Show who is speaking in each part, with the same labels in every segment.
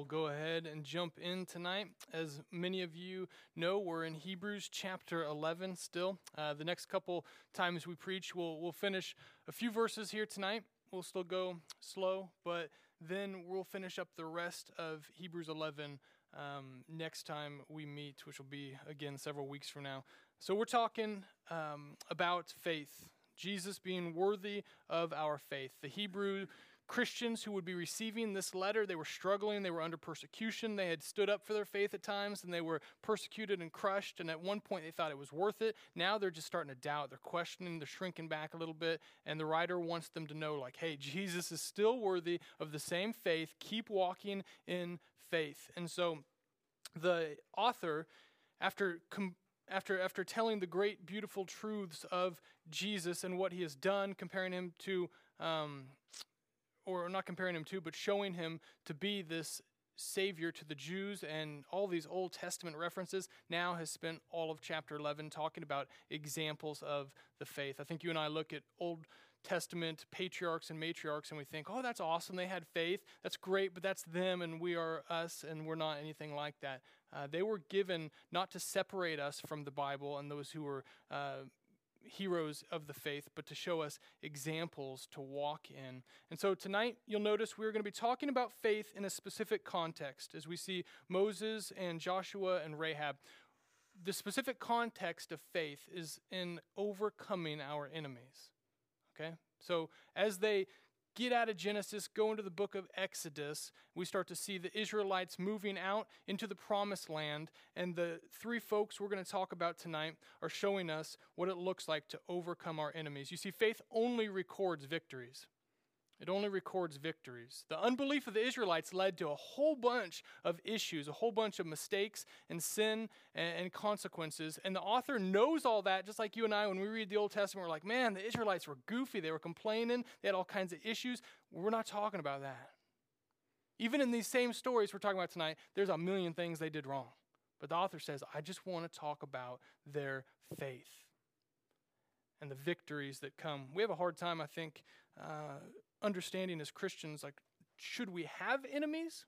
Speaker 1: We'll go ahead and jump in tonight. As many of you know, we're in Hebrews chapter 11 still. Uh, the next couple times we preach, we'll, we'll finish a few verses here tonight. We'll still go slow, but then we'll finish up the rest of Hebrews 11 um, next time we meet, which will be, again, several weeks from now. So we're talking um, about faith, Jesus being worthy of our faith. The Hebrew Christians who would be receiving this letter, they were struggling, they were under persecution, they had stood up for their faith at times, and they were persecuted and crushed. And at one point, they thought it was worth it. Now they're just starting to doubt. They're questioning, they're shrinking back a little bit. And the writer wants them to know, like, hey, Jesus is still worthy of the same faith. Keep walking in faith. And so the author, after com- after, after telling the great, beautiful truths of Jesus and what he has done, comparing him to um, or not comparing him to, but showing him to be this Savior to the Jews and all these Old Testament references, now has spent all of chapter 11 talking about examples of the faith. I think you and I look at Old Testament patriarchs and matriarchs and we think, oh, that's awesome. They had faith. That's great, but that's them and we are us and we're not anything like that. Uh, they were given not to separate us from the Bible and those who were uh, heroes of the faith, but to show us examples to walk in. And so tonight, you'll notice we're going to be talking about faith in a specific context as we see Moses and Joshua and Rahab. The specific context of faith is in overcoming our enemies. Okay? So as they get out of Genesis, go into the book of Exodus, we start to see the Israelites moving out into the promised land. And the three folks we're going to talk about tonight are showing us what it looks like to overcome our enemies. You see, faith only records victories. It only records victories. The unbelief of the Israelites led to a whole bunch of issues, a whole bunch of mistakes and sin and, consequences. And the author knows all that, just like you and I, when we read the Old Testament, we're like, man, the Israelites were goofy. They were complaining. They had all kinds of issues. We're not talking about that. Even in these same stories we're talking about tonight, there's a million things they did wrong. But the author says, I just want to talk about their faith and the victories that come. We have a hard time, I think. Uh, understanding as Christians, like, should we have enemies?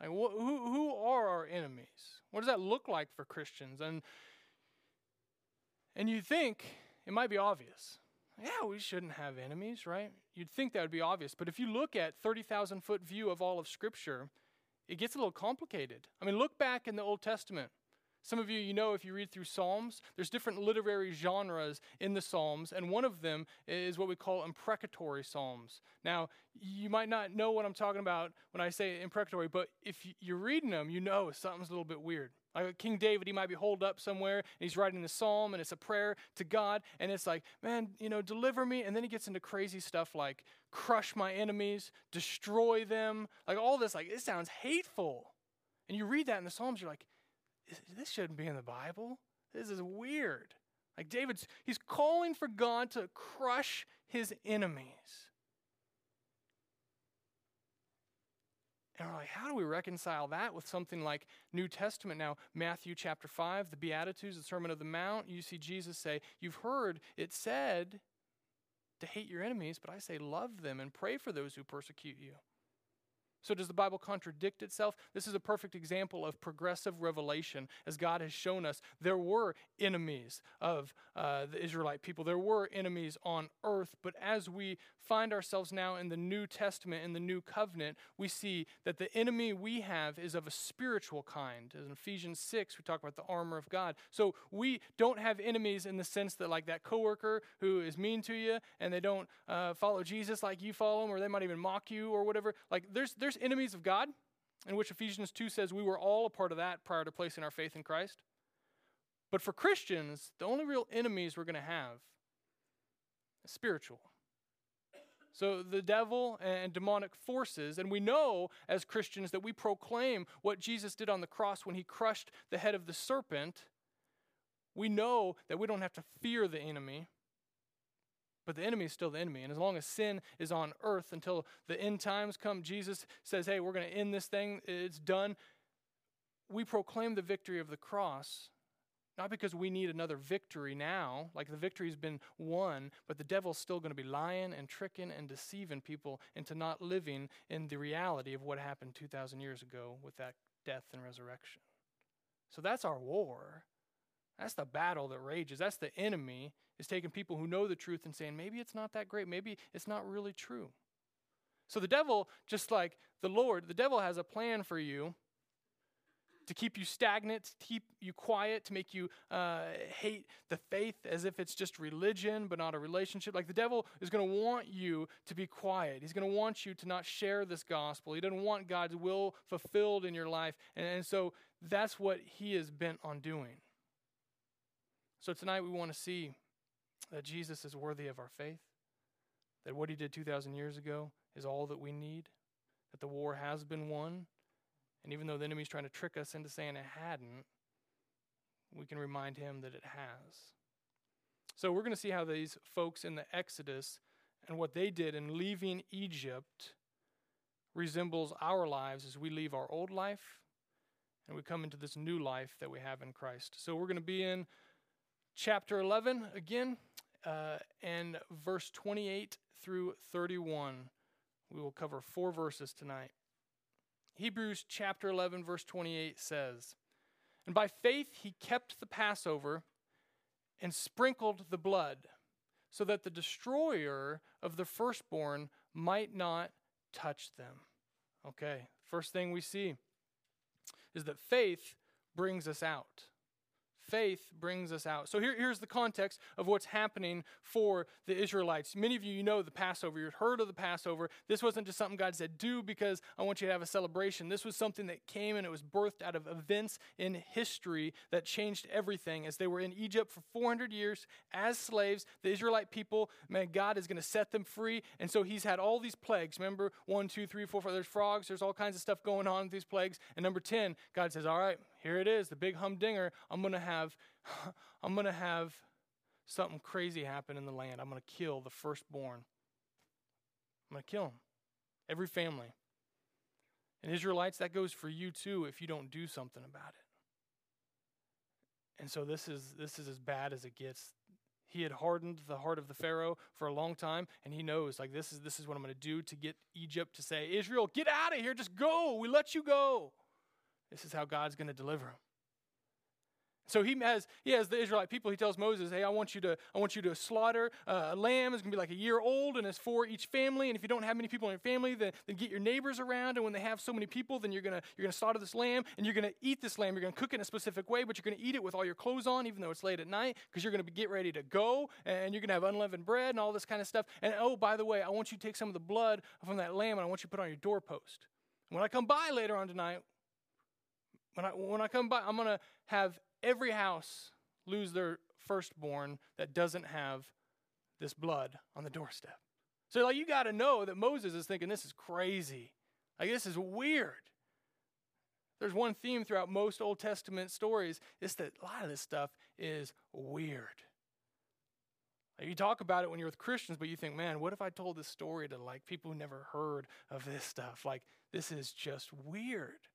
Speaker 1: Like, wh- who, who are our enemies? What does that look like for Christians? And, and you think it might be obvious. Yeah, we shouldn't have enemies, right? You'd think that would be obvious. But if you look at 30,000 foot view of all of Scripture, it gets a little complicated. I mean, look back in the Old Testament. Some of you, you know, if you read through Psalms, there's different literary genres in the Psalms, and one of them is what we call imprecatory Psalms. Now, you might not know what I'm talking about when I say imprecatory, but if you're reading them, you know something's a little bit weird. Like King David, he might be holed up somewhere, and he's writing the psalm, and it's a prayer to God, and it's like, man, you know, deliver me. And then he gets into crazy stuff like, crush my enemies, destroy them. Like all this, like, it sounds hateful. And you read that in the Psalms, you're like, this shouldn't be in the Bible. This is weird. Like David's, he's calling for God to crush his enemies. And we're like, how do we reconcile that with something like New Testament now? Matthew chapter 5, the Beatitudes, the Sermon of the Mount. You see Jesus say, You've heard it said to hate your enemies, but I say love them and pray for those who persecute you. So, does the Bible contradict itself? This is a perfect example of progressive revelation, as God has shown us. There were enemies of uh, the Israelite people, there were enemies on earth, but as we find ourselves now in the New Testament, in the New Covenant, we see that the enemy we have is of a spiritual kind. In Ephesians 6, we talk about the armor of God. So, we don't have enemies in the sense that, like that coworker who is mean to you and they don't uh, follow Jesus like you follow him, or they might even mock you or whatever. Like, there's, there's enemies of God, in which Ephesians 2 says we were all a part of that prior to placing our faith in Christ. But for Christians, the only real enemies we're going to have is spiritual. So the devil and demonic forces, and we know as Christians that we proclaim what Jesus did on the cross when he crushed the head of the serpent. We know that we don't have to fear the enemy but the enemy is still the enemy. And as long as sin is on earth until the end times come, Jesus says, hey, we're going to end this thing, it's done. We proclaim the victory of the cross. Not because we need another victory now, like the victory's been won, but the devil's still going to be lying and tricking and deceiving people into not living in the reality of what happened 2,000 years ago with that death and resurrection. So that's our war. That's the battle that rages. That's the enemy is taking people who know the truth and saying, maybe it's not that great. Maybe it's not really true. So the devil, just like the Lord, the devil has a plan for you to keep you stagnant, to keep you quiet, to make you uh, hate the faith as if it's just religion but not a relationship. Like the devil is going to want you to be quiet. He's going to want you to not share this gospel. He doesn't want God's will fulfilled in your life. And, and so that's what he is bent on doing. So tonight we want to see that Jesus is worthy of our faith, that what he did 2,000 years ago is all that we need, that the war has been won, and even though the enemy's trying to trick us into saying it hadn't, we can remind him that it has. So we're going to see how these folks in the Exodus and what they did in leaving Egypt resembles our lives as we leave our old life and we come into this new life that we have in Christ. So we're going to be in chapter 11 again uh, and verse 28 through 31. We will cover four verses tonight. Hebrews chapter 11, verse 28 says, And by faith he kept the Passover and sprinkled the blood, so that the destroyer of the firstborn might not touch them. Okay, first thing we see is that faith brings us out faith brings us out. So here, here's the context of what's happening for the Israelites. Many of you, you know the Passover. You've heard of the Passover. This wasn't just something God said, do because I want you to have a celebration. This was something that came and it was birthed out of events in history that changed everything. As they were in Egypt for 400 years as slaves, the Israelite people, man, God is going to set them free. And so he's had all these plagues. Remember, one, two, three, four, five. There's frogs. There's all kinds of stuff going on with these plagues. And number 10, God says, all right, here it is, the big humdinger. I'm going to have I'm going to have something crazy happen in the land. I'm going to kill the firstborn. I'm going to kill them. Every family. And Israelites, that goes for you too if you don't do something about it. And so this is this is as bad as it gets. He had hardened the heart of the Pharaoh for a long time, and he knows like this is this is what I'm going to do to get Egypt to say, Israel, get out of here, just go. We let you go. This is how God's going to deliver them. So he has he has the Israelite people. He tells Moses, "Hey, I want you to I want you to slaughter uh, a lamb. It's gonna be like a year old, and it's for each family. And if you don't have many people in your family, then, then get your neighbors around. And when they have so many people, then you're gonna you're gonna slaughter this lamb, and you're gonna eat this lamb. You're gonna cook it in a specific way, but you're gonna eat it with all your clothes on, even though it's late at night, because you're gonna get ready to go, and you're gonna have unleavened bread and all this kind of stuff. And oh, by the way, I want you to take some of the blood from that lamb, and I want you to put on your doorpost. When I come by later on tonight, when I when I come by, I'm gonna have every house lose their firstborn that doesn't have this blood on the doorstep. So, like, you got to know that Moses is thinking this is crazy. Like, this is weird. There's one theme throughout most Old Testament stories is that a lot of this stuff is weird. Like, you talk about it when you're with Christians, but you think, man, what if I told this story to like people who never heard of this stuff? Like, this is just weird.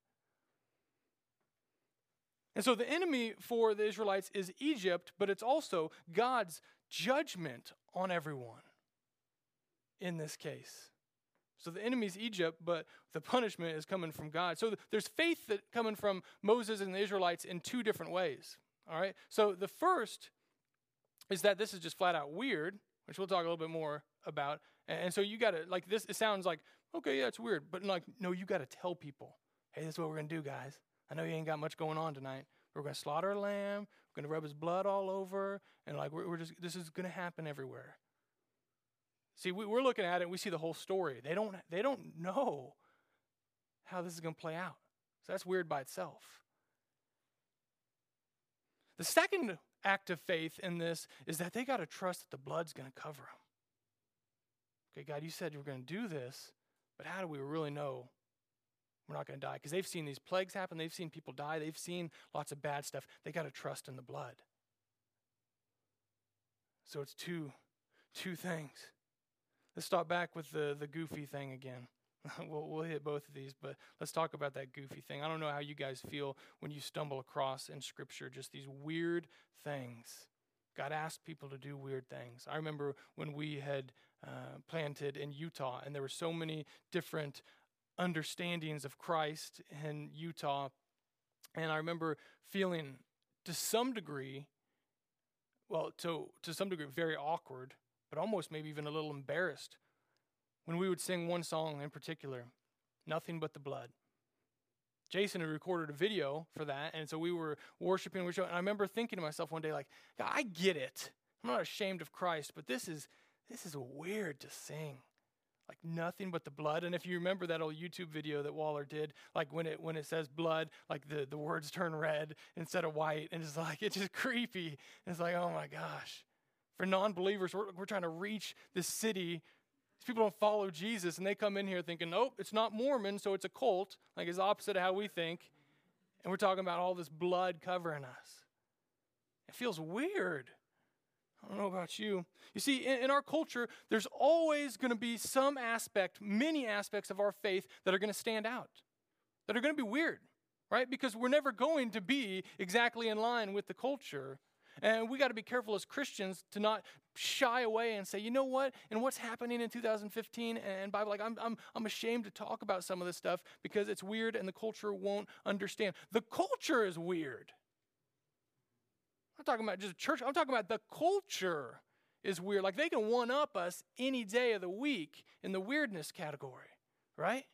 Speaker 1: And so the enemy for the Israelites is Egypt, but it's also God's judgment on everyone in this case. So the enemy is Egypt, but the punishment is coming from God. So there's faith that coming from Moses and the Israelites in two different ways. All right. So the first is that this is just flat out weird, which we'll talk a little bit more about. And so you got to like this. It sounds like okay, yeah, it's weird, but like no, you got to tell people, hey, this is what we're gonna do, guys. I know you ain't got much going on tonight. We're going to slaughter a lamb. We're going to rub his blood all over. And like, we're, we're just, this is going to happen everywhere. See, we, we're looking at it we see the whole story. They don't, they don't know how this is going to play out. So that's weird by itself. The second act of faith in this is that they got to trust that the blood's going to cover them. Okay, God, you said you were going to do this, but how do we really know we're not going to die because they've seen these plagues happen. They've seen people die. They've seen lots of bad stuff. They got to trust in the blood. So it's two, two things. Let's start back with the, the goofy thing again. we'll, we'll hit both of these, but let's talk about that goofy thing. I don't know how you guys feel when you stumble across in Scripture just these weird things. God asked people to do weird things. I remember when we had uh, planted in Utah, and there were so many different understandings of Christ in Utah. And I remember feeling to some degree, well, to, to some degree, very awkward, but almost maybe even a little embarrassed when we would sing one song in particular, Nothing But the Blood. Jason had recorded a video for that, and so we were worshiping. We And I remember thinking to myself one day, like, I get it. I'm not ashamed of Christ, but this is this is weird to sing like nothing but the blood. And if you remember that old YouTube video that Waller did, like when it when it says blood, like the, the words turn red instead of white, and it's like it's just creepy. And it's like, oh my gosh. For non-believers, we're, we're trying to reach this city. These people don't follow Jesus, and they come in here thinking, nope, it's not Mormon, so it's a cult. Like it's opposite of how we think. And we're talking about all this blood covering us. It feels weird. I don't know about you. You see, in, in our culture, there's always going to be some aspect, many aspects of our faith that are going to stand out, that are going to be weird, right? Because we're never going to be exactly in line with the culture. And we got to be careful as Christians to not shy away and say, you know what, and what's happening in 2015 and Bible, like I'm, I'm, I'm ashamed to talk about some of this stuff because it's weird and the culture won't understand. The culture is weird. I'm talking about just church. I'm talking about the culture is weird. Like they can one up us any day of the week in the weirdness category, right?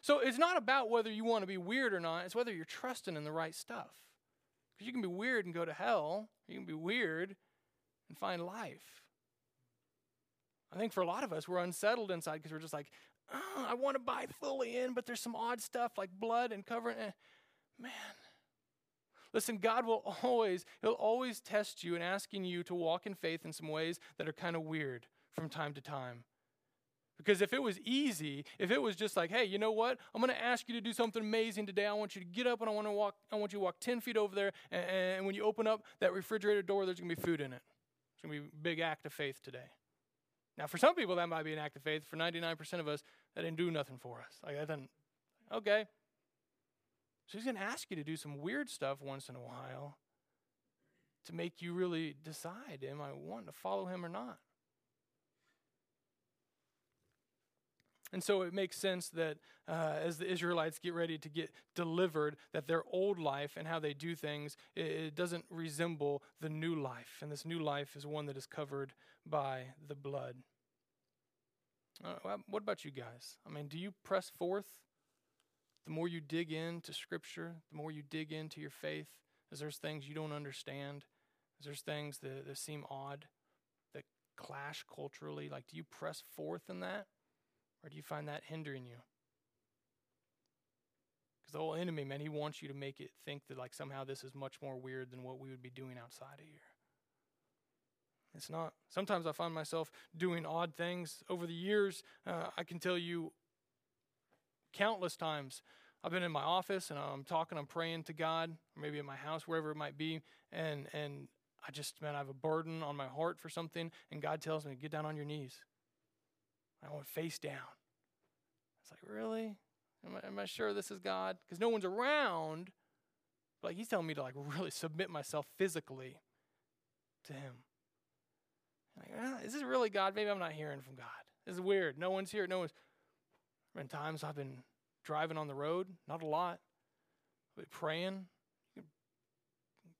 Speaker 1: So it's not about whether you want to be weird or not, it's whether you're trusting in the right stuff. Because you can be weird and go to hell, you can be weird and find life. I think for a lot of us, we're unsettled inside because we're just like, oh, I want to buy fully in, but there's some odd stuff like blood and covering. Eh. Man, Listen, God will always, He'll always test you and asking you to walk in faith in some ways that are kind of weird from time to time. Because if it was easy, if it was just like, hey, you know what? I'm going to ask you to do something amazing today. I want you to get up and I want to walk. I want you to walk 10 feet over there. And, and when you open up that refrigerator door, there's going to be food in it. It's going to be a big act of faith today. Now, for some people, that might be an act of faith. For 99% of us, that didn't do nothing for us. Like, that didn't, okay, so he's going to ask you to do some weird stuff once in a while to make you really decide am I wanting to follow him or not? And so it makes sense that uh, as the Israelites get ready to get delivered, that their old life and how they do things, it, it doesn't resemble the new life. And this new life is one that is covered by the blood. Uh, what about you guys? I mean, do you press forth the more you dig into Scripture, the more you dig into your faith, as there's things you don't understand, as there's things that, that seem odd, that clash culturally, like do you press forth in that? Or do you find that hindering you? Because the whole enemy, man, he wants you to make it think that like somehow this is much more weird than what we would be doing outside of here. It's not. Sometimes I find myself doing odd things. Over the years, uh, I can tell you countless times I've been in my office and I'm talking, I'm praying to God, maybe in my house, wherever it might be, and and I just man, I have a burden on my heart for something, and God tells me, get down on your knees. I went face down. It's like, really? Am I, am I sure this is God? Because no one's around. Like he's telling me to like really submit myself physically to him. Like, ah, is this really God? Maybe I'm not hearing from God. This is weird. No one's here. No one's been times I've been driving on the road, not a lot, but praying. You can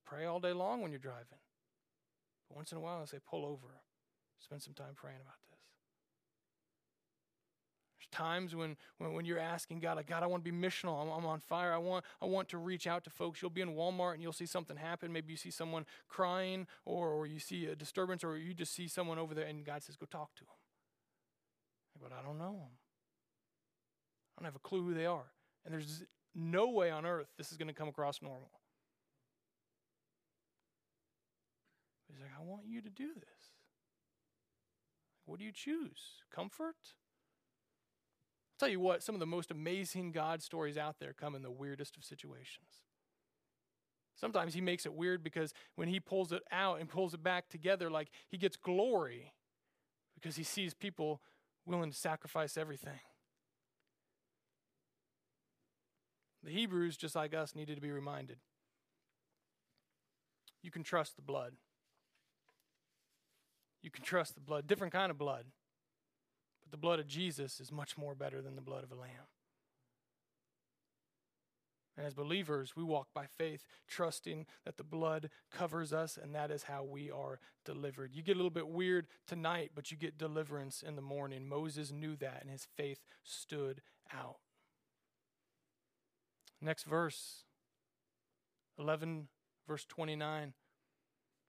Speaker 1: pray all day long when you're driving. But once in a while, I say, pull over, spend some time praying about this. There's times when, when, when you're asking God, God, I want to be missional. I'm, I'm on fire. I want, I want to reach out to folks. You'll be in Walmart and you'll see something happen. Maybe you see someone crying or, or you see a disturbance or you just see someone over there and God says, go talk to them. But I don't know them. I don't have a clue who they are. And there's no way on earth this is going to come across normal. He's like, I want you to do this. What do you choose? Comfort? I'll tell you what, some of the most amazing God stories out there come in the weirdest of situations. Sometimes he makes it weird because when he pulls it out and pulls it back together, like he gets glory because he sees people willing to sacrifice everything The Hebrews, just like us, needed to be reminded. You can trust the blood. You can trust the blood, different kind of blood. But the blood of Jesus is much more better than the blood of a lamb. And as believers, we walk by faith, trusting that the blood covers us, and that is how we are delivered. You get a little bit weird tonight, but you get deliverance in the morning. Moses knew that, and his faith stood out. Next verse, 11, verse 29.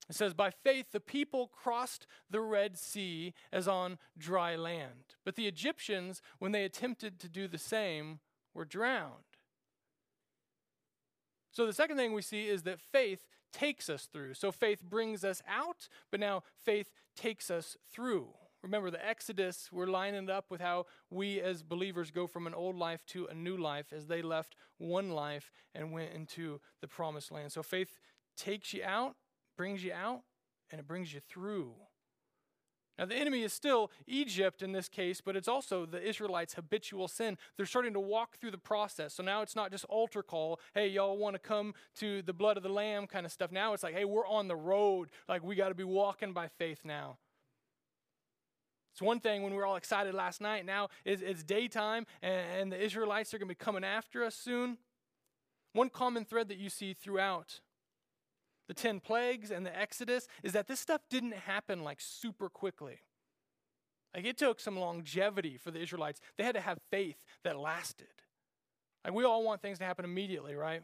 Speaker 1: It says, By faith the people crossed the Red Sea as on dry land. But the Egyptians, when they attempted to do the same, were drowned. So the second thing we see is that faith takes us through. So faith brings us out, but now faith takes us through. Remember the Exodus, we're lining it up with how we as believers go from an old life to a new life as they left one life and went into the promised land. So faith takes you out, brings you out, and it brings you through. Now, the enemy is still Egypt in this case, but it's also the Israelites' habitual sin. They're starting to walk through the process. So now it's not just altar call, hey, y'all want to come to the blood of the lamb kind of stuff. Now it's like, hey, we're on the road. Like, we got to be walking by faith now. It's one thing when we were all excited last night. Now it's, it's daytime, and, and the Israelites are going to be coming after us soon. One common thread that you see throughout the 10 plagues and the Exodus is that this stuff didn't happen like super quickly. Like it took some longevity for the Israelites. They had to have faith that lasted. Like we all want things to happen immediately, right?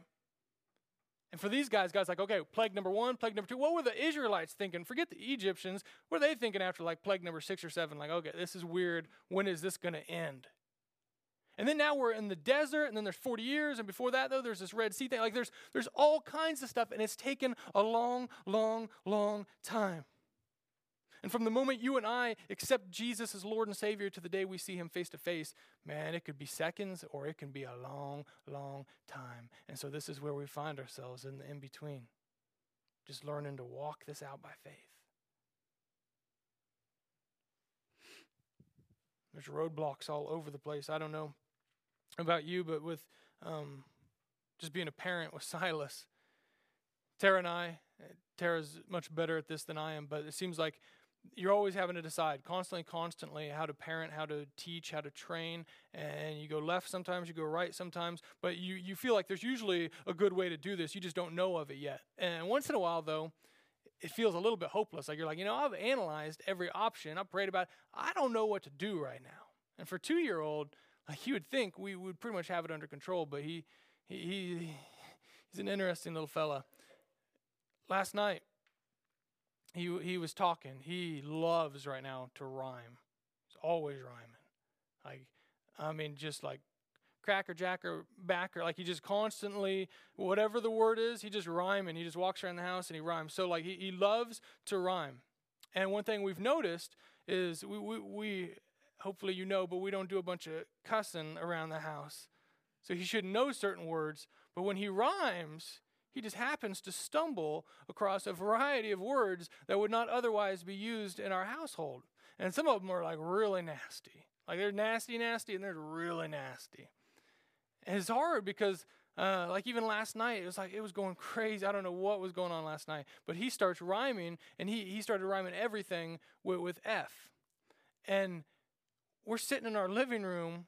Speaker 1: And for these guys, God's like, okay, plague number one, plague number two. What were the Israelites thinking? Forget the Egyptians. What are they thinking after like plague number six or seven? Like, okay, this is weird. When is this going to end? And then now we're in the desert, and then there's 40 years, and before that, though, there's this Red Sea thing. Like there's there's all kinds of stuff, and it's taken a long, long, long time. And from the moment you and I accept Jesus as Lord and Savior to the day we see Him face to face, man, it could be seconds or it can be a long, long time. And so this is where we find ourselves in the in between, just learning to walk this out by faith. There's roadblocks all over the place. I don't know about you, but with um, just being a parent with Silas, Tara and I, Tara's much better at this than I am, but it seems like you're always having to decide constantly, constantly how to parent, how to teach, how to train, and you go left sometimes, you go right sometimes, but you, you feel like there's usually a good way to do this. You just don't know of it yet. And once in a while, though, it feels a little bit hopeless. Like you're like, you know, I've analyzed every option, I've prayed about it. I don't know what to do right now. And for two year old, like you would think we would pretty much have it under control, but he, he, he he's an interesting little fella. Last night, he he was talking. He loves right now to rhyme. He's always rhyming. Like I mean, just like cracker jacker backer. Like he just constantly, whatever the word is, he just rhyming. He just walks around the house and he rhymes. So like he, he loves to rhyme. And one thing we've noticed is we, we, we hopefully you know, but we don't do a bunch of cussing around the house. So he should know certain words, but when he rhymes, he just happens to stumble across a variety of words that would not otherwise be used in our household. And some of them are like really nasty. Like they're nasty, nasty, and they're really nasty. And it's hard because, uh, like even last night, it was like it was going crazy. I don't know what was going on last night, but he starts rhyming, and he he started rhyming everything with, with F. And we're sitting in our living room,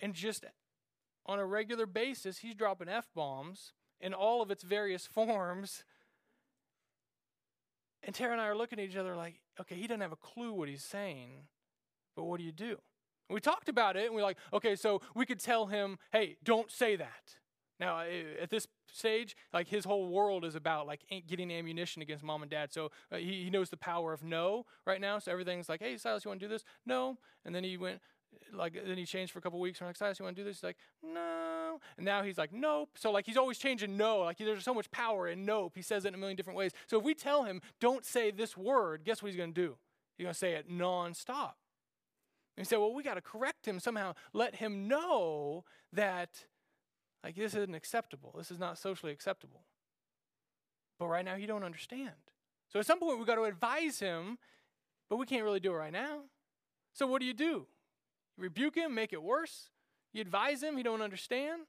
Speaker 1: and just on a regular basis, he's dropping F bombs in all of its various forms. And Tara and I are looking at each other like, okay, he doesn't have a clue what he's saying, but what do you do? We talked about it and we're like, okay, so we could tell him, hey, don't say that. Now, at this stage, like his whole world is about like getting ammunition against mom and dad. So uh, he, he knows the power of no right now. So everything's like, hey, Silas, you want to do this? No. And then he went, like, then he changed for a couple weeks. I'm like, Silas, you want to do this? He's like, no. And now he's like, nope. So like he's always changing no. Like there's so much power in nope. He says it in a million different ways. So if we tell him, don't say this word, guess what he's going to do? He's going to say it nonstop. And he said, well, we got to correct him somehow, let him know that like this isn't acceptable. This is not socially acceptable. But right now he don't understand. So at some point we got to advise him, but we can't really do it right now. So what do you do? You rebuke him, make it worse. You advise him, he don't understand.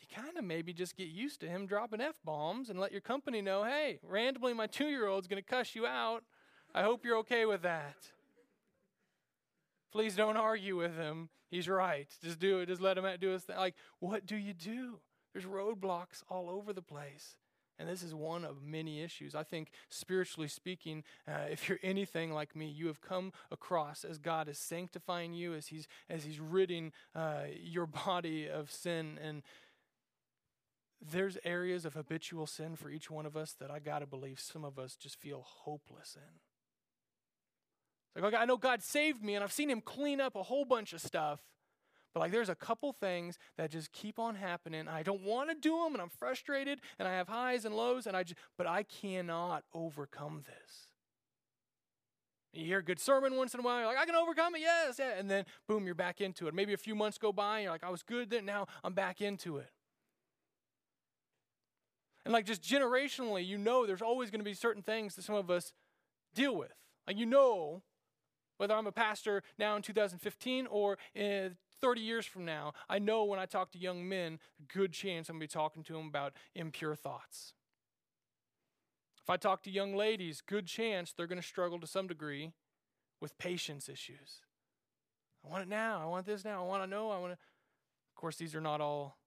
Speaker 1: You kind of maybe just get used to him dropping F bombs and let your company know hey, randomly my two year old's going to cuss you out. I hope you're okay with that. Please don't argue with him. He's right. Just do it. Just let him do his thing. Like, what do you do? There's roadblocks all over the place. And this is one of many issues. I think, spiritually speaking, uh, if you're anything like me, you have come across as God is sanctifying you, as He's as He's ridding uh, your body of sin. And there's areas of habitual sin for each one of us that I gotta believe some of us just feel hopeless in. Like, I know God saved me, and I've seen Him clean up a whole bunch of stuff. But like there's a couple things that just keep on happening. I don't want to do them and I'm frustrated and I have highs and lows and I just but I cannot overcome this. You hear a good sermon once in a while, you're like, I can overcome it, yes, yeah. And then boom, you're back into it. Maybe a few months go by, and you're like, I was good then, now I'm back into it. And like just generationally, you know there's always going to be certain things that some of us deal with. Like you know, whether I'm a pastor now in 2015 or in 30 years from now, I know when I talk to young men, good chance I'm going to be talking to them about impure thoughts. If I talk to young ladies, good chance they're going to struggle to some degree with patience issues. I want it now. I want this now. I want to know. I want to. Of course, these are not all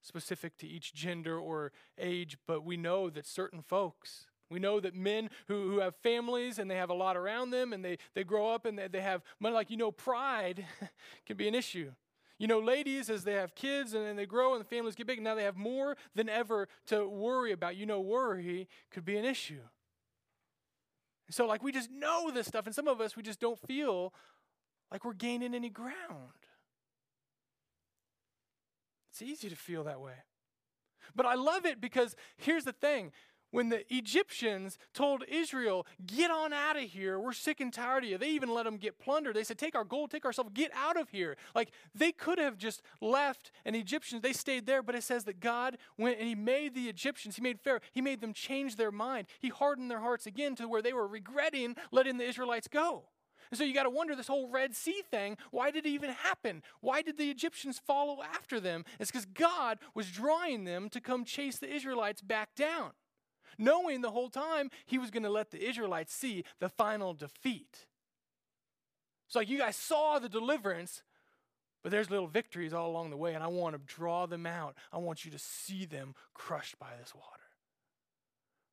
Speaker 1: specific to each gender or age, but we know that certain folks we know that men who, who have families and they have a lot around them and they, they grow up and they, they have money, like, you know, pride can be an issue. You know, ladies, as they have kids and, and they grow and the families get big, now they have more than ever to worry about. You know, worry could be an issue. so, like, we just know this stuff, and some of us, we just don't feel like we're gaining any ground. It's easy to feel that way. But I love it because here's the thing when the Egyptians told Israel, Get on out of here, we're sick and tired of you. They even let them get plundered. They said, Take our gold, take our silver, get out of here. Like they could have just left, and Egyptians, they stayed there, but it says that God went and He made the Egyptians, He made Pharaoh, He made them change their mind. He hardened their hearts again to where they were regretting letting the Israelites go. And so you got to wonder this whole Red Sea thing, why did it even happen? Why did the Egyptians follow after them? It's because God was drawing them to come chase the Israelites back down knowing the whole time he was going to let the Israelites see the final defeat. It's like you guys saw the deliverance, but there's little victories all along the way, and I want to draw them out. I want you to see them crushed by this water.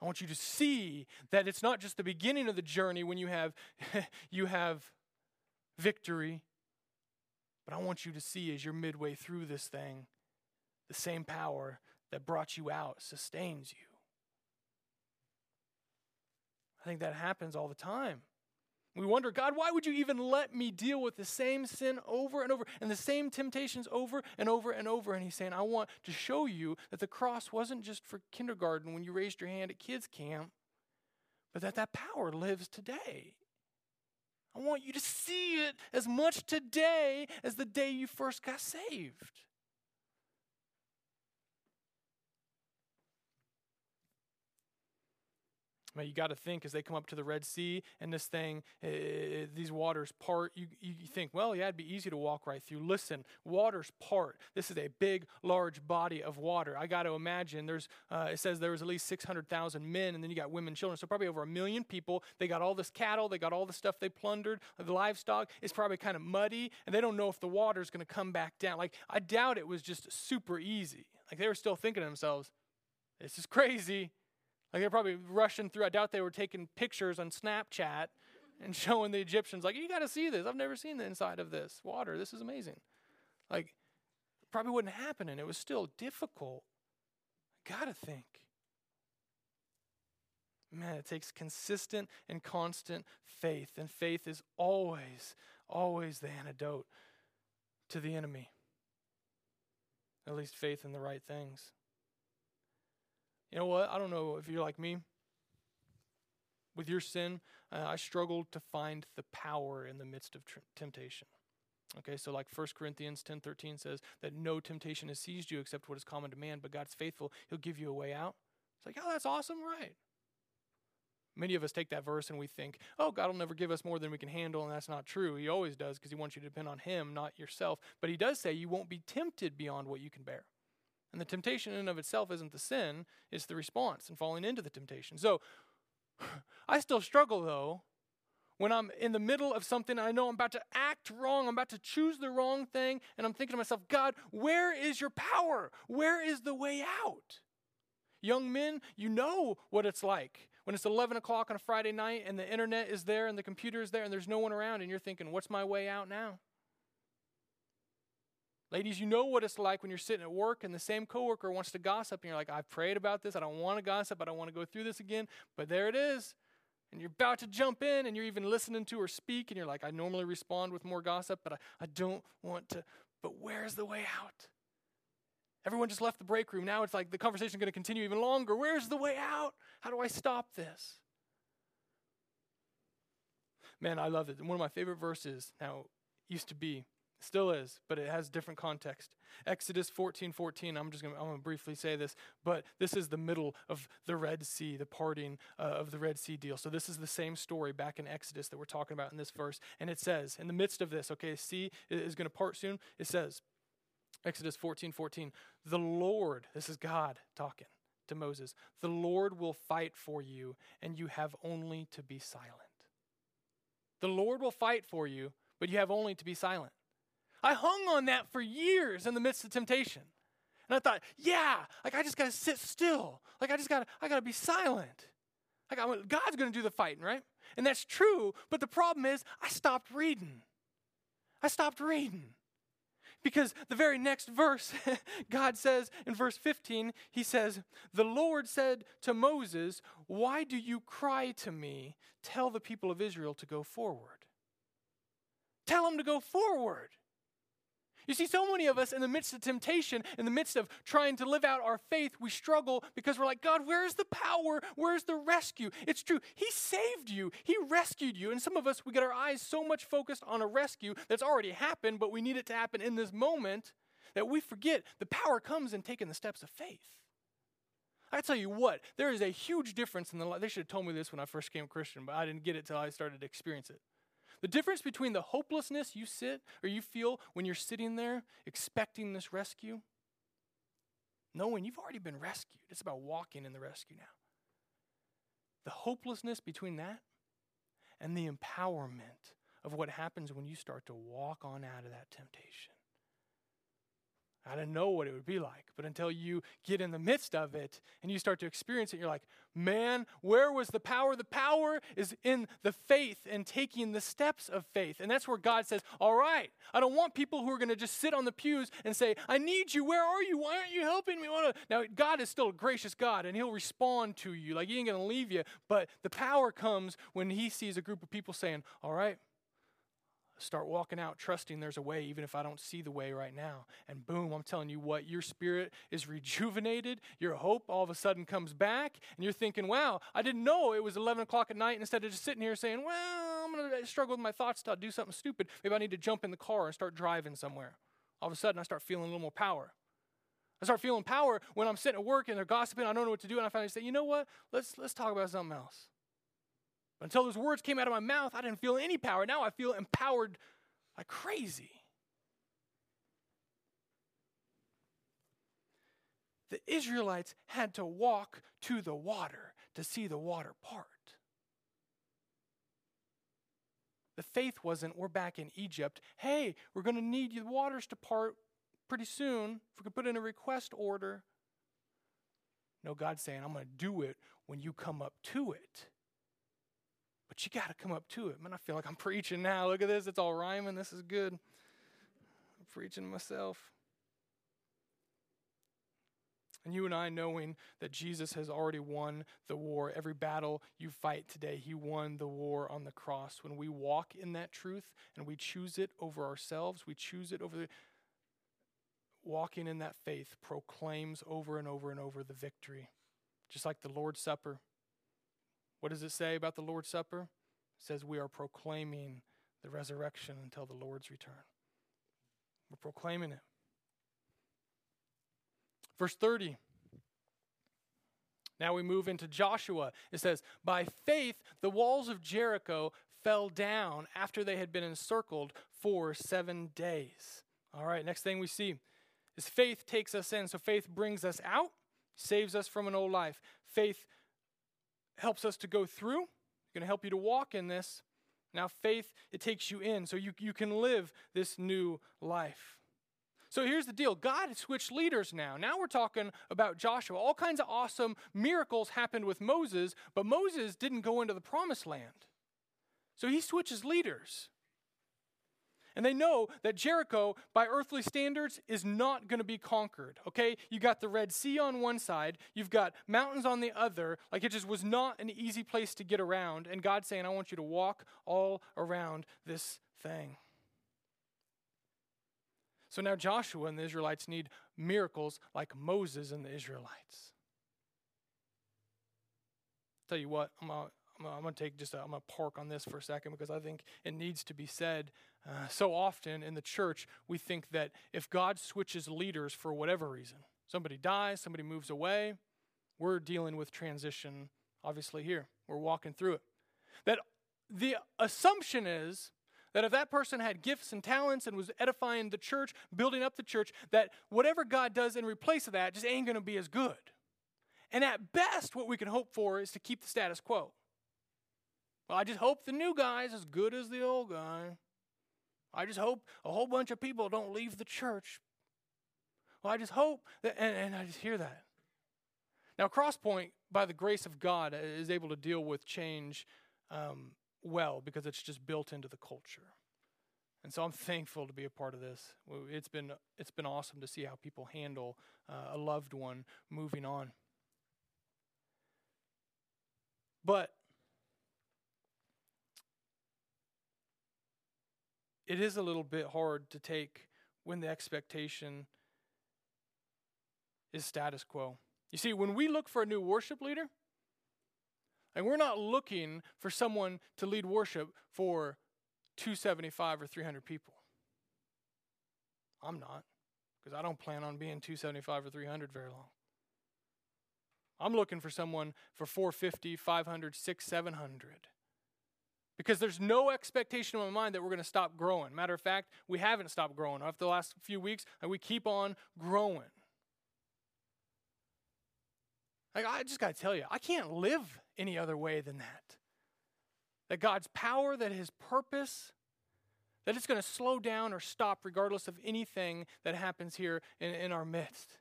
Speaker 1: I want you to see that it's not just the beginning of the journey when you have you have victory, but I want you to see as you're midway through this thing, the same power that brought you out sustains you. I think that happens all the time. We wonder, God, why would you even let me deal with the same sin over and over and the same temptations over and over and over? And He's saying, I want to show you that the cross wasn't just for kindergarten when you raised your hand at kids' camp, but that that power lives today. I want you to see it as much today as the day you first got saved. I mean, you got to think as they come up to the Red Sea and this thing, uh, these waters part. You, you think, well, yeah, it'd be easy to walk right through. Listen, waters part. This is a big, large body of water. I got to imagine there's. Uh, it says there was at least six hundred thousand men, and then you got women, children. So probably over a million people. They got all this cattle. They got all the stuff they plundered. The livestock. It's probably kind of muddy, and they don't know if the water's going to come back down. Like I doubt it was just super easy. Like they were still thinking to themselves, "This is crazy." Like they're probably rushing through. I doubt they were taking pictures on Snapchat and showing the Egyptians, like, you got to see this. I've never seen the inside of this water. This is amazing. Like, probably wouldn't happen, and it was still difficult. Got to think. Man, it takes consistent and constant faith, and faith is always, always the antidote to the enemy. At least faith in the right things. You know what? I don't know if you're like me. With your sin, uh, I struggled to find the power in the midst of tr- temptation. Okay, so like 1 Corinthians 10:13 says that no temptation has seized you except what is common to man, but God's faithful. He'll give you a way out. It's like, "Oh, that's awesome, right?" Many of us take that verse and we think, "Oh, God will never give us more than we can handle," and that's not true. He always does because he wants you to depend on him, not yourself. But he does say you won't be tempted beyond what you can bear. And the temptation in and of itself isn't the sin, it's the response and falling into the temptation. So I still struggle though when I'm in the middle of something I know I'm about to act wrong, I'm about to choose the wrong thing, and I'm thinking to myself, God, where is your power? Where is the way out? Young men, you know what it's like when it's 11 o'clock on a Friday night and the internet is there and the computer is there and there's no one around, and you're thinking, what's my way out now? Ladies, you know what it's like when you're sitting at work and the same coworker wants to gossip, and you're like, I've prayed about this. I don't want to gossip. I don't want to go through this again. But there it is and you're about to jump in and you're even listening to her speak and you're like, I normally respond with more gossip, but I, I don't want to. But where's the way out? Everyone just left the break room. Now it's like the conversation is going to continue even longer. Where's the way out? How do I stop this? Man, I love it. One of my favorite verses now used to be Still is, but it has different context. Exodus 14 14, I'm just going to briefly say this, but this is the middle of the Red Sea, the parting uh, of the Red Sea deal. So this is the same story back in Exodus that we're talking about in this verse. And it says, in the midst of this, okay, sea is going to part soon. It says, Exodus 14 14, the Lord, this is God talking to Moses, the Lord will fight for you, and you have only to be silent. The Lord will fight for you, but you have only to be silent. I hung on that for years in the midst of temptation. And I thought, yeah, like I just got to sit still. Like I just got to I got to be silent. Like I, God's going to do the fighting, right? And that's true, but the problem is I stopped reading. I stopped reading. Because the very next verse, God says in verse 15, He says, The Lord said to Moses, Why do you cry to me? Tell the people of Israel to go forward. Tell them to go forward. You see, so many of us in the midst of temptation, in the midst of trying to live out our faith, we struggle because we're like, God, where's the power? Where's the rescue? It's true. He saved you, He rescued you. And some of us, we get our eyes so much focused on a rescue that's already happened, but we need it to happen in this moment that we forget the power comes in taking the steps of faith. I tell you what, there is a huge difference in the life. They should have told me this when I first came Christian, but I didn't get it till I started to experience it. The difference between the hopelessness you sit or you feel when you're sitting there expecting this rescue, knowing you've already been rescued. It's about walking in the rescue now. The hopelessness between that and the empowerment of what happens when you start to walk on out of that temptation. I didn't know what it would be like. But until you get in the midst of it and you start to experience it, you're like, man, where was the power? The power is in the faith and taking the steps of faith. And that's where God says, all right, I don't want people who are going to just sit on the pews and say, I need you. Where are you? Why aren't you helping me? Now, God is still a gracious God and He'll respond to you. Like, He ain't going to leave you. But the power comes when He sees a group of people saying, all right, start walking out trusting there's a way even if i don't see the way right now and boom i'm telling you what your spirit is rejuvenated your hope all of a sudden comes back and you're thinking wow i didn't know it was 11 o'clock at night instead of just sitting here saying well i'm going to uh, struggle with my thoughts to do something stupid maybe i need to jump in the car and start driving somewhere all of a sudden i start feeling a little more power I start feeling power when I'm sitting at work and they're gossiping. I don't know what to do, and I finally say, "You know what? Let's let's talk about something else." Until those words came out of my mouth, I didn't feel any power. Now I feel empowered like crazy. The Israelites had to walk to the water to see the water part. The faith wasn't, we're back in Egypt. Hey, we're going to need the waters to part pretty soon. If we could put in a request order. No, God's saying, I'm going to do it when you come up to it. But you got to come up to it. Man, I feel like I'm preaching now. Look at this. It's all rhyming. This is good. I'm preaching to myself. And you and I, knowing that Jesus has already won the war, every battle you fight today, he won the war on the cross. When we walk in that truth and we choose it over ourselves, we choose it over the. Walking in that faith proclaims over and over and over the victory. Just like the Lord's Supper. What does it say about the Lord's Supper? It says we are proclaiming the resurrection until the Lord's return. We're proclaiming it. Verse 30. Now we move into Joshua. It says, By faith, the walls of Jericho fell down after they had been encircled for seven days. All right, next thing we see is faith takes us in. So faith brings us out, saves us from an old life. Faith helps us to go through, it's going to help you to walk in this. Now, faith, it takes you in so you, you can live this new life. So here's the deal God switched leaders now. Now we're talking about Joshua. All kinds of awesome miracles happened with Moses, but Moses didn't go into the promised land. So he switches leaders. And they know that Jericho, by earthly standards, is not going to be conquered. Okay? You got the Red Sea on one side, you've got mountains on the other. Like it just was not an easy place to get around. And God's saying, I want you to walk all around this thing. So now Joshua and the Israelites need miracles like Moses and the Israelites. Tell you what, I'm going to take just, a, I'm gonna park on this for a second because I think it needs to be said. Uh, so often in the church, we think that if God switches leaders for whatever reason, somebody dies, somebody moves away, we're dealing with transition, obviously, here. We're walking through it. That the assumption is that if that person had gifts and talents and was edifying the church, building up the church, that whatever God does in replace of that just ain't going to be as good. And at best, what we can hope for is to keep the status quo. Well, I just hope the new guy's as good as the old guy. I just hope a whole bunch of people don't leave the church. Well, I just hope that, and, and I just hear that. Now, Crosspoint, by the grace of God, is able to deal with change um, well because it's just built into the culture. And so I'm thankful to be a part of this. It's been, it's been awesome to see how people handle uh, a loved one moving on. But it is a little bit hard to take when the expectation is status quo. You see, when we look for a new worship leader, and we're not looking for someone to lead worship for 275 or 300 people. I'm not, because I don't plan on being 275 or 300 very long. I'm looking for someone for 450, 500, 6, 700. Because there's no expectation in my mind that we're going to stop growing. Matter of fact, we haven't stopped growing. After the last few weeks, and we keep on growing. Like, I just got to tell you, I can't live any other way than that. That God's power, that His purpose, that it's going to slow down or stop regardless of anything that happens here in, in our midst.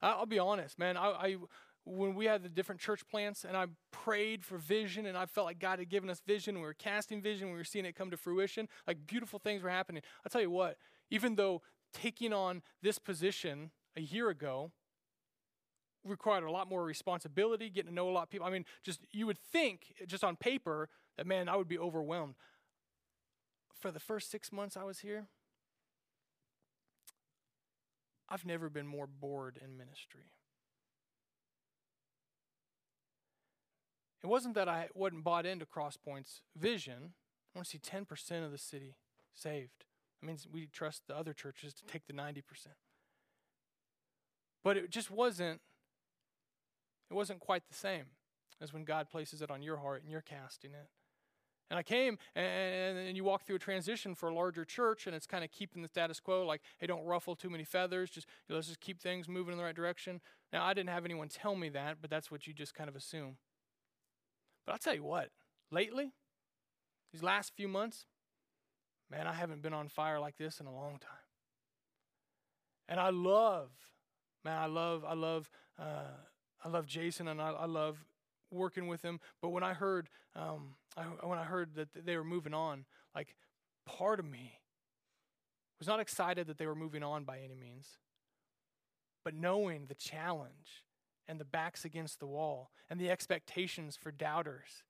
Speaker 1: I'll be honest, man. I, I when we had the different church plants and I prayed for vision and I felt like God had given us vision, we were casting vision, we were seeing it come to fruition, like beautiful things were happening. I'll tell you what, even though taking on this position a year ago required a lot more responsibility, getting to know a lot of people. I mean, just you would think just on paper that man, I would be overwhelmed. For the first six months I was here, I've never been more bored in ministry. It wasn't that I wasn't bought into Crosspoint's vision. I want to see 10% of the city saved. That means we trust the other churches to take the 90%. But it just wasn't it wasn't quite the same as when God places it on your heart and you're casting it. And I came, and, and, you walk through a transition for a larger church, and it's kind of keeping the status quo, like, hey, don't ruffle too many feathers. Just you know, let's just keep things moving in the right direction. Now, I didn't have anyone tell me that, but that's what you just kind of assume. But I'll tell you what, lately, these last few months, man, I haven't been on fire like this in a long time. And I love, man, I love, I love. Uh, I love Jason and I, I love working with him. But when I heard, um, I, when I heard that they were moving on, like part of me was not excited that they were moving on by any means, but knowing the challenge and the backs against the wall and the expectations for doubters.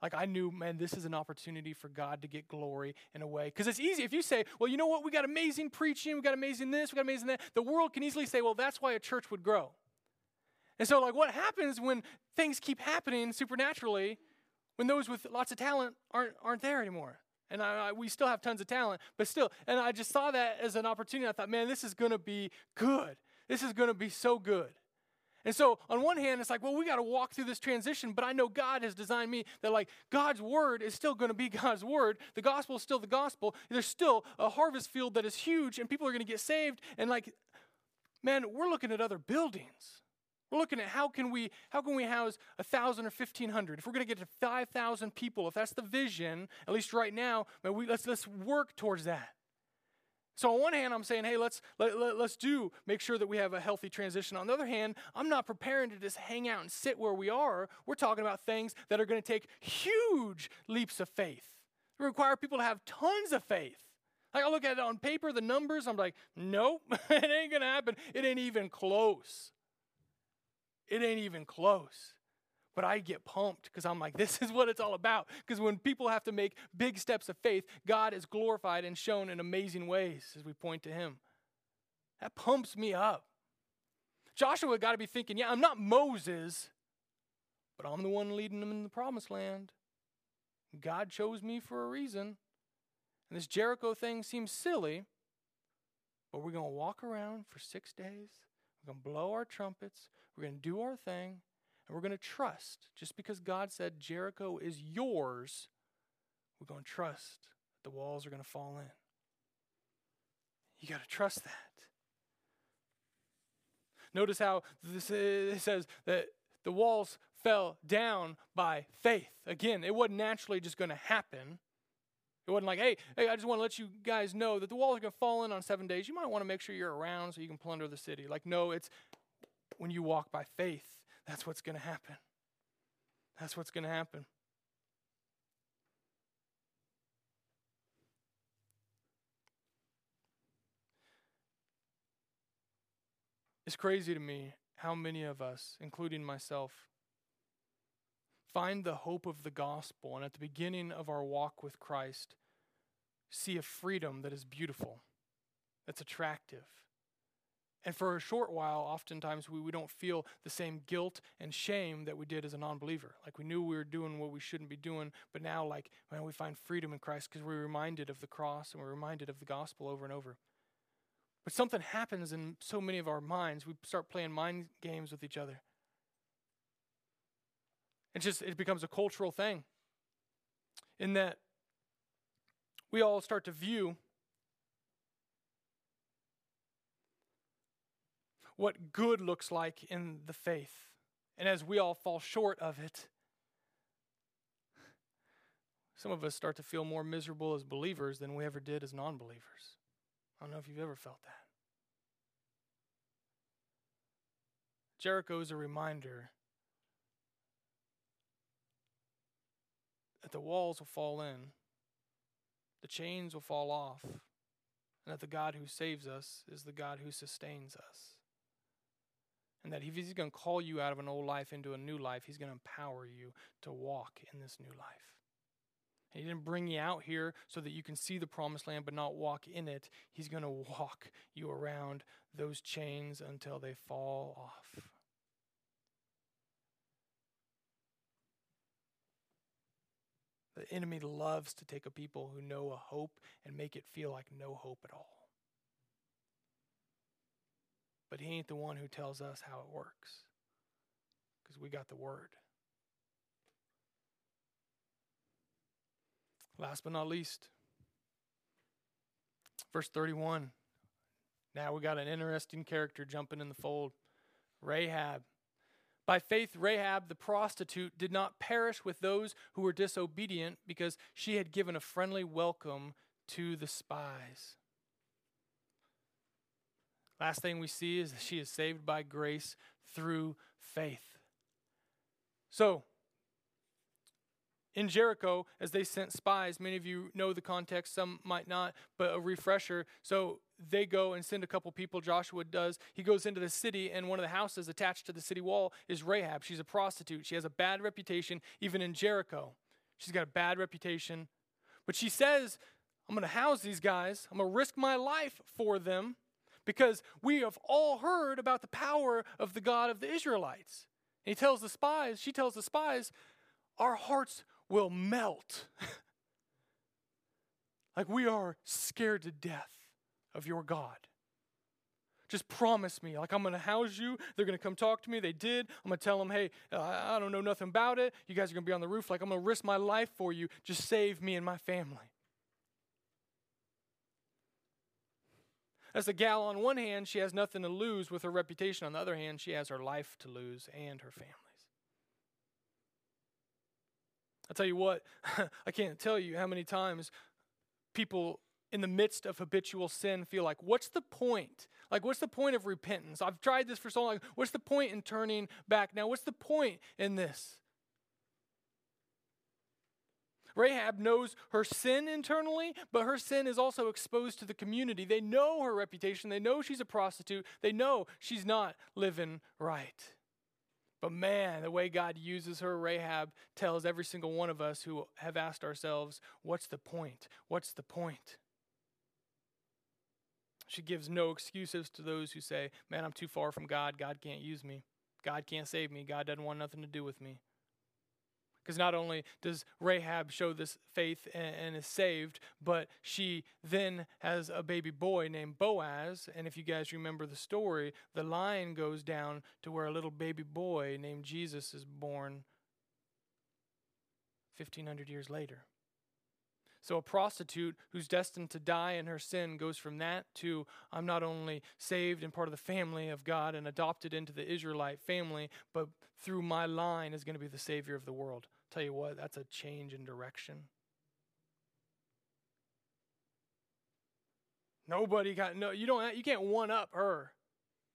Speaker 1: Like I knew, man, this is an opportunity for God to get glory in a way. Because it's easy if you say, well, you know what, we got amazing preaching, we got amazing this, we got amazing that. The world can easily say, well, that's why a church would grow. And so, like, what happens when things keep happening supernaturally when those with lots of talent aren't, aren't there anymore? And I, I, we still have tons of talent, but still. And I just saw that as an opportunity. I thought, man, this is going to be good. This is going to be so good. And so, on one hand, it's like, well, we got to walk through this transition, but I know God has designed me that, like, God's word is still going to be God's word. The gospel is still the gospel. There's still a harvest field that is huge, and people are going to get saved. And, like, man, we're looking at other buildings. We're looking at how can we how can we house a thousand or fifteen hundred? If we're going to get to five thousand people, if that's the vision, at least right now, man, we, let's let's work towards that. So on one hand, I'm saying, hey, let's let, let, let's do make sure that we have a healthy transition. On the other hand, I'm not preparing to just hang out and sit where we are. We're talking about things that are going to take huge leaps of faith. It require people to have tons of faith. Like I look at it on paper, the numbers, I'm like, nope, it ain't gonna happen. It ain't even close. It ain't even close but I get pumped because I'm like, this is what it's all about. Because when people have to make big steps of faith, God is glorified and shown in amazing ways as we point to Him. That pumps me up. Joshua got to be thinking, yeah, I'm not Moses, but I'm the one leading them in the promised land. God chose me for a reason. And this Jericho thing seems silly, but we're going to walk around for six days. We're going to blow our trumpets. We're going to do our thing. And we're going to trust, just because God said Jericho is yours, we're going to trust that the walls are going to fall in. You got to trust that. Notice how this uh, it says that the walls fell down by faith. Again, it wasn't naturally just going to happen. It wasn't like, hey, hey, I just want to let you guys know that the walls are going to fall in on seven days. You might want to make sure you're around so you can plunder the city. Like, no, it's when you walk by faith that's what's going to happen. That's what's going to happen. It's crazy to me how many of us, including myself, find the hope of the gospel and at the beginning of our walk with Christ, see a freedom that is beautiful, that's attractive. And for a short while, oftentimes we, we don't feel the same guilt and shame that we did as a non believer. Like we knew we were doing what we shouldn't be doing, but now, like, man, we find freedom in Christ because we're reminded of the cross and we're reminded of the gospel over and over. But something happens in so many of our minds. We start playing mind games with each other. It's just, it becomes a cultural thing. In that we all start to view what good looks like in the faith. And as we all fall short of it, some of us start to feel more miserable as believers than we ever did as non believers. I don't know if you've ever felt that. Jericho is a reminder that the walls will fall in, the chains will fall off, and that the God who saves us is the God who sustains us. And that if He's going to call you out of an old life into a new life, He's going to empower you to walk in this new life. And he didn't bring you out here so that you can see the promised land but not walk in it. He's going to walk you around those chains until they fall off. The enemy loves to take a people who know a hope and make it feel like no hope at all. But He ain't the one who tells us how it works because we got the Word. Last but not least, verse 31. Now we got an interesting character jumping in the fold Rahab. By faith, Rahab the prostitute did not perish with those who were disobedient because she had given a friendly welcome to the spies. Last thing we see is that she is saved by grace through faith. So, in Jericho, as they sent spies, many of you know the context, some might not, but a refresher. So they go and send a couple people, Joshua does. He goes into the city, and one of the houses attached to the city wall is Rahab. She's a prostitute. She has a bad reputation, even in Jericho. She's got a bad reputation. But she says, I'm going to house these guys, I'm going to risk my life for them because we have all heard about the power of the God of the Israelites. And he tells the spies, she tells the spies, our hearts will melt. like we are scared to death of your God. Just promise me, like I'm going to house you. They're going to come talk to me. They did. I'm going to tell them, hey, uh, I don't know nothing about it. You guys are going to be on the roof. Like I'm going to risk my life for you. Just save me and my family. As the gal, on one hand, she has nothing to lose with her reputation. On the other hand, she has her life to lose and her family's. I'll tell you what, I can't tell you how many times people in the midst of habitual sin feel like, what's the point? Like, what's the point of repentance? I've tried this for so long. What's the point in turning back now? What's the point in this? Rahab knows her sin internally, but her sin is also exposed to the community. They know her reputation. They know she's a prostitute. They know she's not living right. But man, the way God uses her, Rahab tells every single one of us who have asked ourselves, What's the point? What's the point? She gives no excuses to those who say, Man, I'm too far from God. God can't use me. God can't save me. God doesn't want nothing to do with me. Because not only does Rahab show this faith and, and, is saved, but she then has a baby boy named Boaz. And if you guys remember the story, the line goes down to where a little baby boy named Jesus is born 1,500 years later. So, a prostitute who's destined to die in her sin goes from that to I'm not only saved and part of the family of God and adopted into the Israelite family, but through my line is going to be the Savior of the world. Tell you what, that's a change in direction. Nobody got no. You don't. You can't one up her.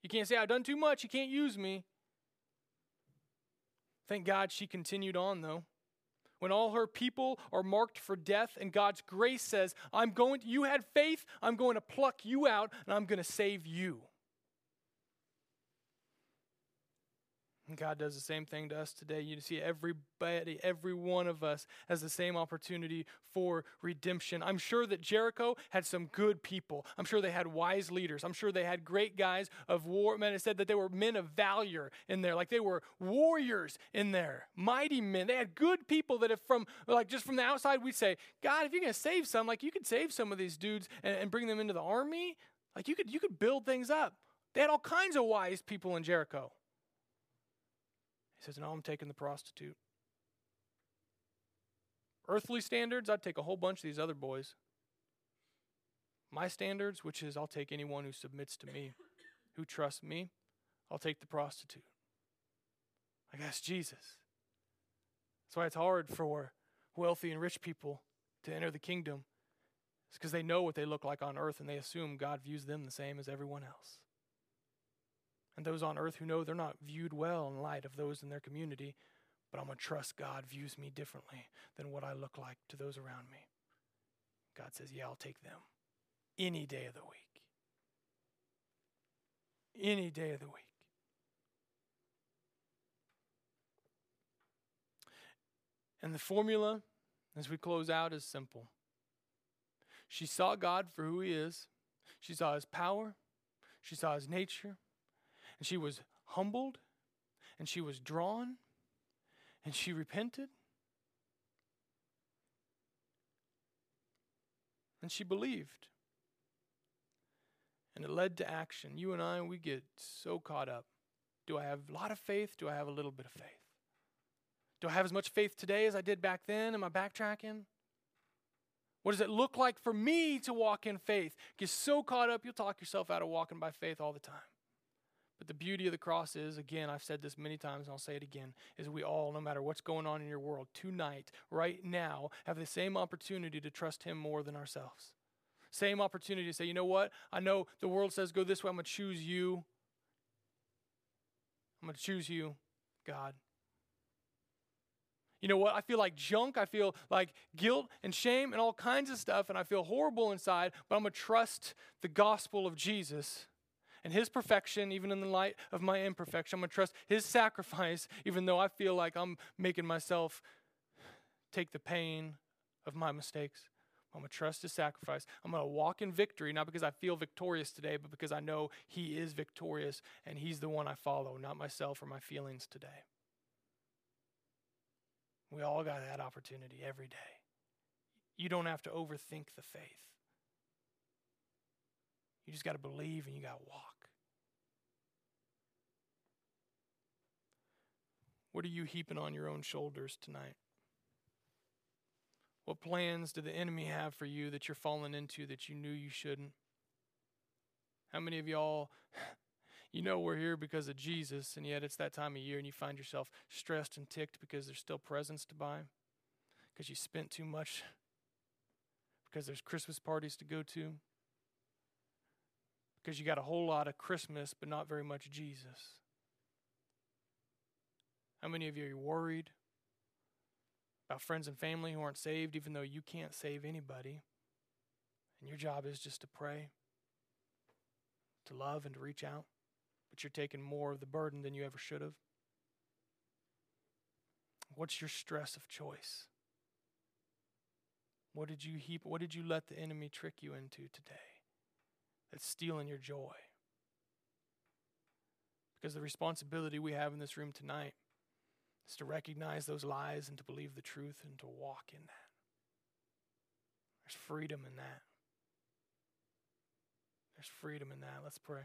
Speaker 1: You can't say I've done too much. You can't use me. Thank God she continued on though. When all her people are marked for death, and God's grace says, "I'm going. You had faith. I'm going to pluck you out, and I'm going to save you." God does the same thing to us today. You see, everybody, every one of us has the same opportunity for redemption. I'm sure that Jericho had some good people. I'm sure they had wise leaders. I'm sure they had great guys of war. Men, it said that they were men of valor in there, like they were warriors in there, mighty men. They had good people that, if from like just from the outside, we'd say, God, if you're going to save some, like you could save some of these dudes and, and bring them into the army. Like you could, you could build things up. They had all kinds of wise people in Jericho. He says, No, I'm taking the prostitute. Earthly standards, I'd take a whole bunch of these other boys. My standards, which is I'll take anyone who submits to me, who trusts me, I'll take the prostitute. I guess Jesus. That's why it's hard for wealthy and rich people to enter the kingdom. It's because they know what they look like on earth and they assume God views them the same as everyone else and those on earth who know they're not viewed well in light of those in their community, but I'm going to trust God views me differently than what I look like to those around me. God says, Yeah, I'll take them any day of the week. Any day of the week. And the formula, as we close out, is simple. She saw God for who He is, she saw His power, she saw His nature, and she was humbled, and she was drawn, and she repented. And she believed. And it led to action. You and I, we get so caught up. Do I have a lot of faith? Do I have a little bit of faith? Do I have as much faith today as I did back then? Am I backtracking? What does it look like for me to walk in faith? Get so caught up, you'll talk yourself out of walking by faith all the time. But the beauty of the cross is, again, I've said this many times and I'll say it again, is we all, no matter what's going on in your world, tonight, right now, have the same opportunity to trust Him more than ourselves. Same opportunity to say, you know what? I know the world says go this way, I'm going to choose you. I'm going to choose you, God. You know what? I feel like junk. I feel like guilt and shame and all kinds of stuff, and I feel horrible inside, but I'm going to trust the gospel of Jesus and his perfection, even in the light of my imperfection. I'm going to trust his sacrifice, even though I feel like I'm making myself take the pain of my mistakes. I'm going to trust his sacrifice. I'm going to walk in victory, not because I feel victorious today, but because I know he is victorious and he's the one I follow, not myself or my feelings today. We all got that opportunity every day. You don't have to overthink the faith. You just got to believe and you got to walk. What are you heaping on your own shoulders tonight? What plans did the enemy have for you that you're falling into that you knew you shouldn't? How many of y'all, you know, we're here because of Jesus, and yet it's that time of year and you find yourself stressed and ticked because there's still presents to buy, because you spent too much, because there's Christmas parties to go to, because you got a whole lot of Christmas but not very much Jesus? How many of you are worried about friends and family who aren't saved, even though you can't save anybody? And your job is just to pray, to love, and to reach out, but you're taking more of the burden than you ever should have. What's your stress of choice? What did you heap what did you let the enemy trick you into today? That's stealing your joy. Because the responsibility we have in this room tonight is to recognize those lies and to believe the truth and to walk in that. There's freedom in that. There's freedom in that. Let's pray.